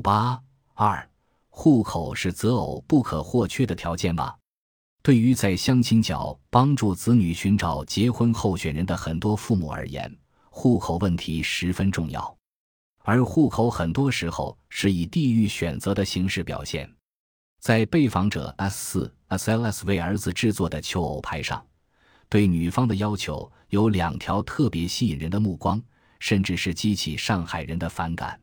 八二，户口是择偶不可或缺的条件吗？对于在相亲角帮助子女寻找结婚候选人的很多父母而言，户口问题十分重要。而户口很多时候是以地域选择的形式表现。在被访者 S 四 SLS 为儿子制作的求偶牌上，对女方的要求有两条特别吸引人的目光，甚至是激起上海人的反感。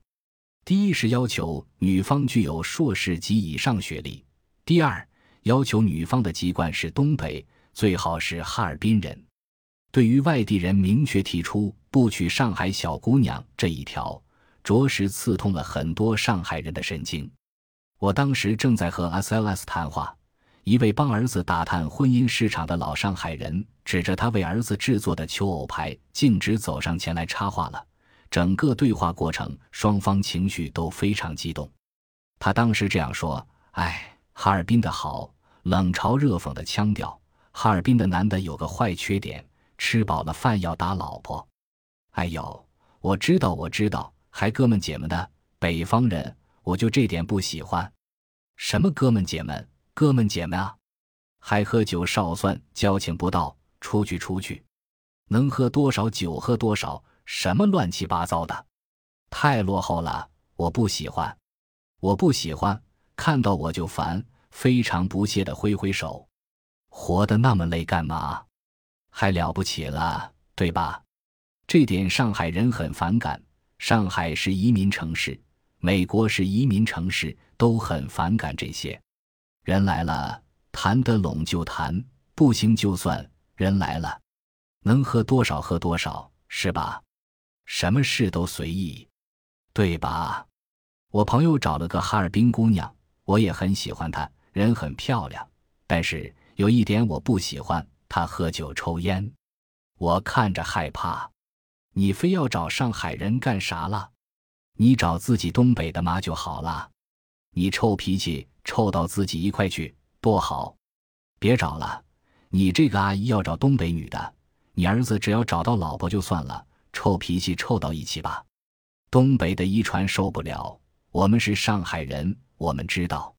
第一是要求女方具有硕士及以上学历；第二。要求女方的籍贯是东北，最好是哈尔滨人。对于外地人明确提出不娶上海小姑娘这一条，着实刺痛了很多上海人的神经。我当时正在和 SLS 谈话，一位帮儿子打探婚姻市场的老上海人指着他为儿子制作的求偶牌，径直走上前来插话了。整个对话过程，双方情绪都非常激动。他当时这样说：“哎，哈尔滨的好。”冷嘲热讽的腔调。哈尔滨的男的有个坏缺点，吃饱了饭要打老婆。哎呦，我知道，我知道，还哥们姐们的。北方人，我就这点不喜欢。什么哥们姐们，哥们姐们啊？还喝酒少算，交情不到，出去出去，能喝多少酒喝多少，什么乱七八糟的，太落后了，我不喜欢，我不喜欢，看到我就烦。非常不屑的挥挥手，活得那么累干嘛？还了不起了，对吧？这点上海人很反感。上海是移民城市，美国是移民城市，都很反感这些。人来了，谈得拢就谈，不行就算。人来了，能喝多少喝多少，是吧？什么事都随意，对吧？我朋友找了个哈尔滨姑娘，我也很喜欢她。人很漂亮，但是有一点我不喜欢，她喝酒抽烟，我看着害怕。你非要找上海人干啥了？你找自己东北的妈就好了。你臭脾气臭到自己一块去多好，别找了。你这个阿姨要找东北女的，你儿子只要找到老婆就算了。臭脾气臭到一起吧，东北的遗传受不了。我们是上海人，我们知道。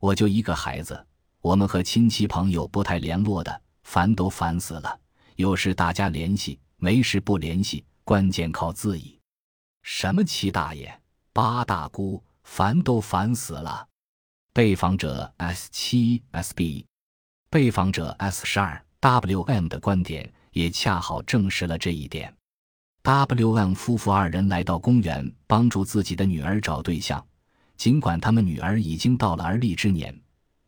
我就一个孩子，我们和亲戚朋友不太联络的，烦都烦死了。有事大家联系，没事不联系，关键靠自己。什么七大爷、八大姑，烦都烦死了。被访者 S 七 SB，被访者 S 十二 WM 的观点也恰好证实了这一点。WM 夫妇二人来到公园，帮助自己的女儿找对象。尽管他们女儿已经到了而立之年，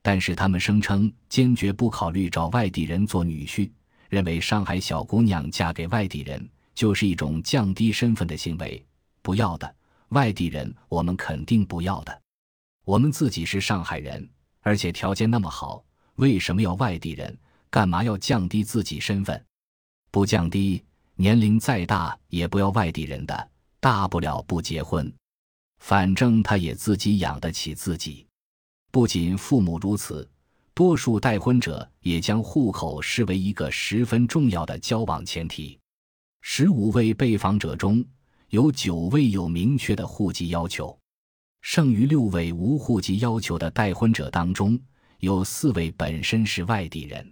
但是他们声称坚决不考虑找外地人做女婿，认为上海小姑娘嫁给外地人就是一种降低身份的行为。不要的，外地人我们肯定不要的。我们自己是上海人，而且条件那么好，为什么要外地人？干嘛要降低自己身份？不降低，年龄再大也不要外地人的，大不了不结婚。反正他也自己养得起自己，不仅父母如此，多数待婚者也将户口视为一个十分重要的交往前提。十五位被访者中有九位有明确的户籍要求，剩余六位无户籍要求的待婚者当中，有四位本身是外地人。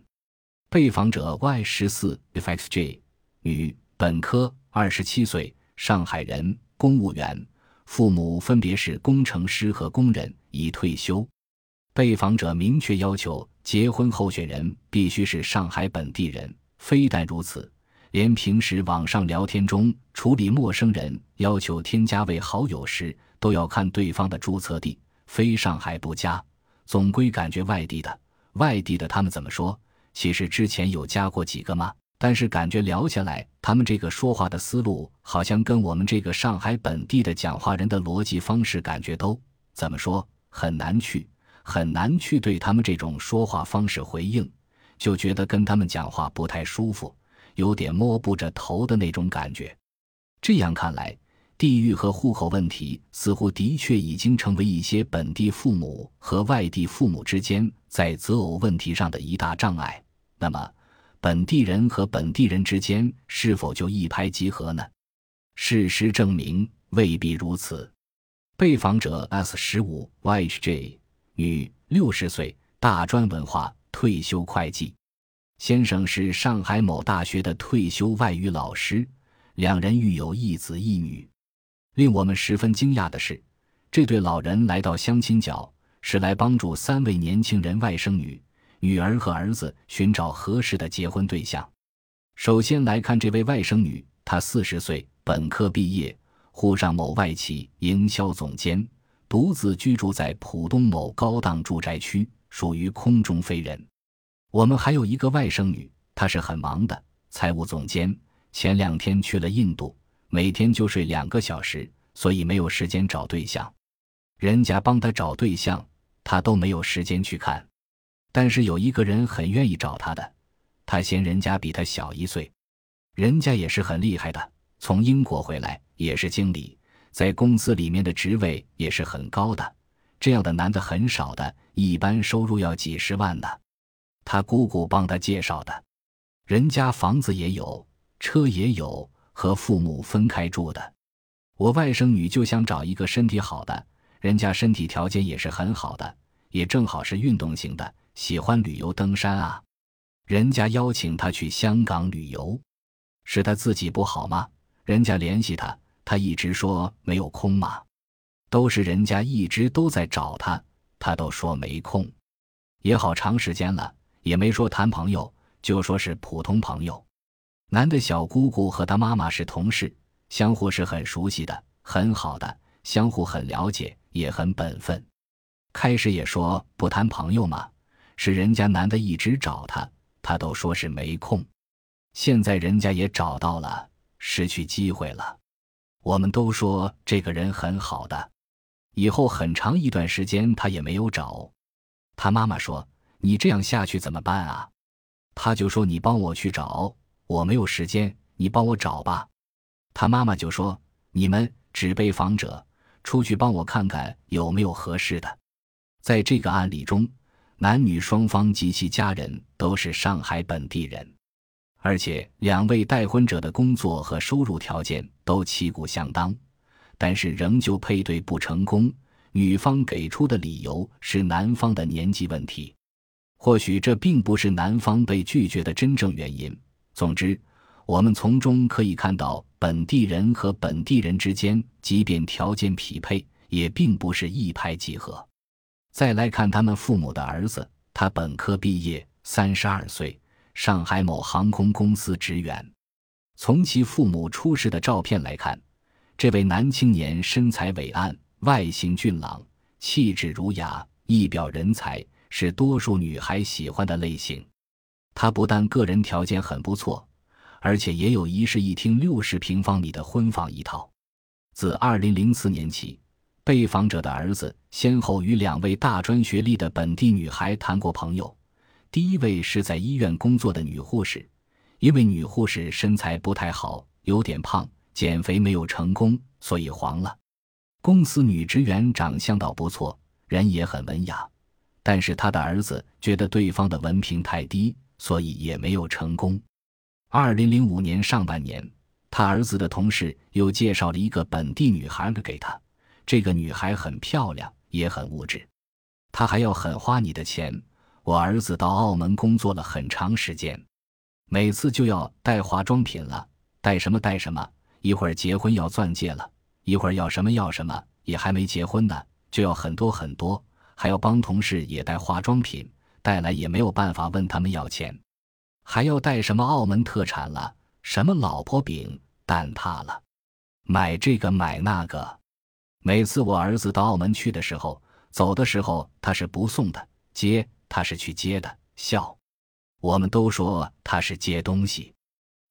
被访者 Y 十四 FXJ，女，本科，二十七岁，上海人，公务员。父母分别是工程师和工人，已退休。被访者明确要求结婚候选人必须是上海本地人。非但如此，连平时网上聊天中处理陌生人要求添加为好友时，都要看对方的注册地，非上海不加。总归感觉外地的，外地的他们怎么说？其实之前有加过几个吗？但是感觉聊下来，他们这个说话的思路好像跟我们这个上海本地的讲话人的逻辑方式感觉都怎么说很难去很难去对他们这种说话方式回应，就觉得跟他们讲话不太舒服，有点摸不着头的那种感觉。这样看来，地域和户口问题似乎的确已经成为一些本地父母和外地父母之间在择偶问题上的一大障碍。那么。本地人和本地人之间是否就一拍即合呢？事实证明未必如此。被访者 S 十五 YHJ 女，六十岁，大专文化，退休会计。先生是上海某大学的退休外语老师，两人育有一子一女。令我们十分惊讶的是，这对老人来到相亲角是来帮助三位年轻人外甥女、女儿和儿子寻找合适的结婚对象。首先来看这位外甥女，她四十岁，本科毕业，沪上某外企营销总监，独自居住在浦东某高档住宅区，属于空中飞人。我们还有一个外甥女，她是很忙的财务总监，前两天去了印度，每天就睡两个小时，所以没有时间找对象。人家帮她找对象，她都没有时间去看。但是有一个人很愿意找他的，他嫌人家比他小一岁，人家也是很厉害的，从英国回来也是经理，在公司里面的职位也是很高的。这样的男的很少的，一般收入要几十万的。他姑姑帮他介绍的，人家房子也有，车也有，和父母分开住的。我外甥女就想找一个身体好的，人家身体条件也是很好的，也正好是运动型的，喜欢旅游登山啊。人家邀请他去香港旅游，是他自己不好吗？人家联系他，他一直说没有空嘛。都是人家一直都在找他，他都说没空，也好长时间了。也没说谈朋友，就说是普通朋友。男的小姑姑和他妈妈是同事，相互是很熟悉的，很好的，相互很了解，也很本分。开始也说不谈朋友嘛，是人家男的一直找他，他都说是没空。现在人家也找到了，失去机会了。我们都说这个人很好的，以后很长一段时间他也没有找。他妈妈说。你这样下去怎么办啊？他就说：“你帮我去找，我没有时间，你帮我找吧。”他妈妈就说：“你们只被访者出去帮我看看有没有合适的。”在这个案例中，男女双方及其家人都是上海本地人，而且两位待婚者的工作和收入条件都旗鼓相当，但是仍旧配对不成功。女方给出的理由是男方的年纪问题。或许这并不是男方被拒绝的真正原因。总之，我们从中可以看到，本地人和本地人之间，即便条件匹配，也并不是一拍即合。再来看他们父母的儿子，他本科毕业，三十二岁，上海某航空公司职员。从其父母出示的照片来看，这位男青年身材伟岸，外形俊朗，气质儒雅，一表人才。是多数女孩喜欢的类型。他不但个人条件很不错，而且也有一室一厅六十平方米的婚房一套。自二零零四年起，被访者的儿子先后与两位大专学历的本地女孩谈过朋友。第一位是在医院工作的女护士，因为女护士身材不太好，有点胖，减肥没有成功，所以黄了。公司女职员长相倒不错，人也很文雅。但是他的儿子觉得对方的文凭太低，所以也没有成功。二零零五年上半年，他儿子的同事又介绍了一个本地女孩给他。这个女孩很漂亮，也很物质，她还要很花你的钱。我儿子到澳门工作了很长时间，每次就要带化妆品了，带什么带什么。一会儿结婚要钻戒了，一会儿要什么要什么，也还没结婚呢，就要很多很多。还要帮同事也带化妆品，带来也没有办法问他们要钱，还要带什么澳门特产了，什么老婆饼、蛋挞了，买这个买那个。每次我儿子到澳门去的时候，走的时候他是不送的，接他是去接的。笑，我们都说他是接东西。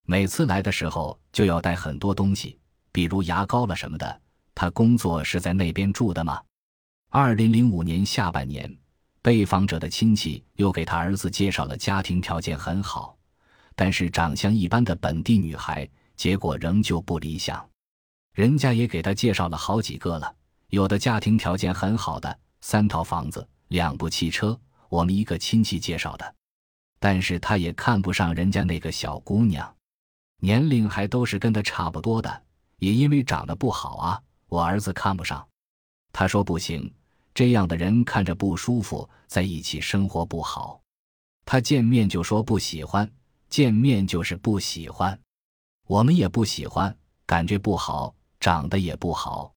每次来的时候就要带很多东西，比如牙膏了什么的。他工作是在那边住的吗？二零零五年下半年，被访者的亲戚又给他儿子介绍了家庭条件很好，但是长相一般的本地女孩，结果仍旧不理想。人家也给他介绍了好几个了，有的家庭条件很好的，三套房子，两部汽车，我们一个亲戚介绍的，但是他也看不上人家那个小姑娘，年龄还都是跟他差不多的，也因为长得不好啊，我儿子看不上。他说不行，这样的人看着不舒服，在一起生活不好。他见面就说不喜欢，见面就是不喜欢，我们也不喜欢，感觉不好，长得也不好。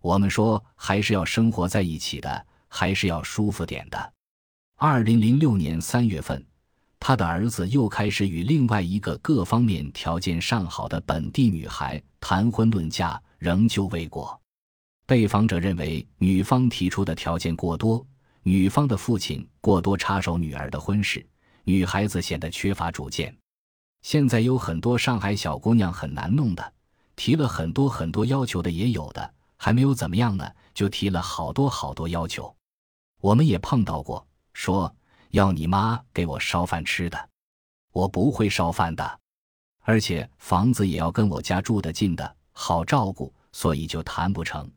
我们说还是要生活在一起的，还是要舒服点的。二零零六年三月份，他的儿子又开始与另外一个各方面条件尚好的本地女孩谈婚论嫁，仍旧未果。被访者认为女方提出的条件过多。女方的父亲过多插手女儿的婚事，女孩子显得缺乏主见。现在有很多上海小姑娘很难弄的，提了很多很多要求的也有的，还没有怎么样呢，就提了好多好多要求。我们也碰到过，说要你妈给我烧饭吃的，我不会烧饭的，而且房子也要跟我家住得近的，好照顾，所以就谈不成。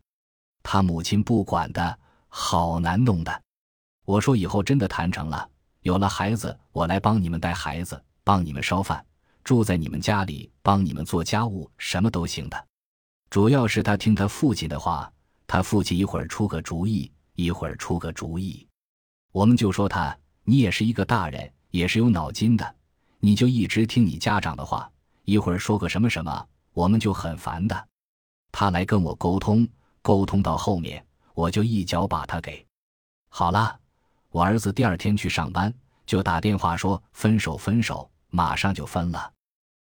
他母亲不管的，好难弄的。我说以后真的谈成了，有了孩子，我来帮你们带孩子，帮你们烧饭，住在你们家里，帮你们做家务，什么都行的。主要是他听他父亲的话，他父亲一会儿出个主意，一会儿出个主意。我们就说他，你也是一个大人，也是有脑筋的，你就一直听你家长的话，一会儿说个什么什么，我们就很烦的。他来跟我沟通，沟通到后面，我就一脚把他给好了。我儿子第二天去上班，就打电话说分手，分手，马上就分了。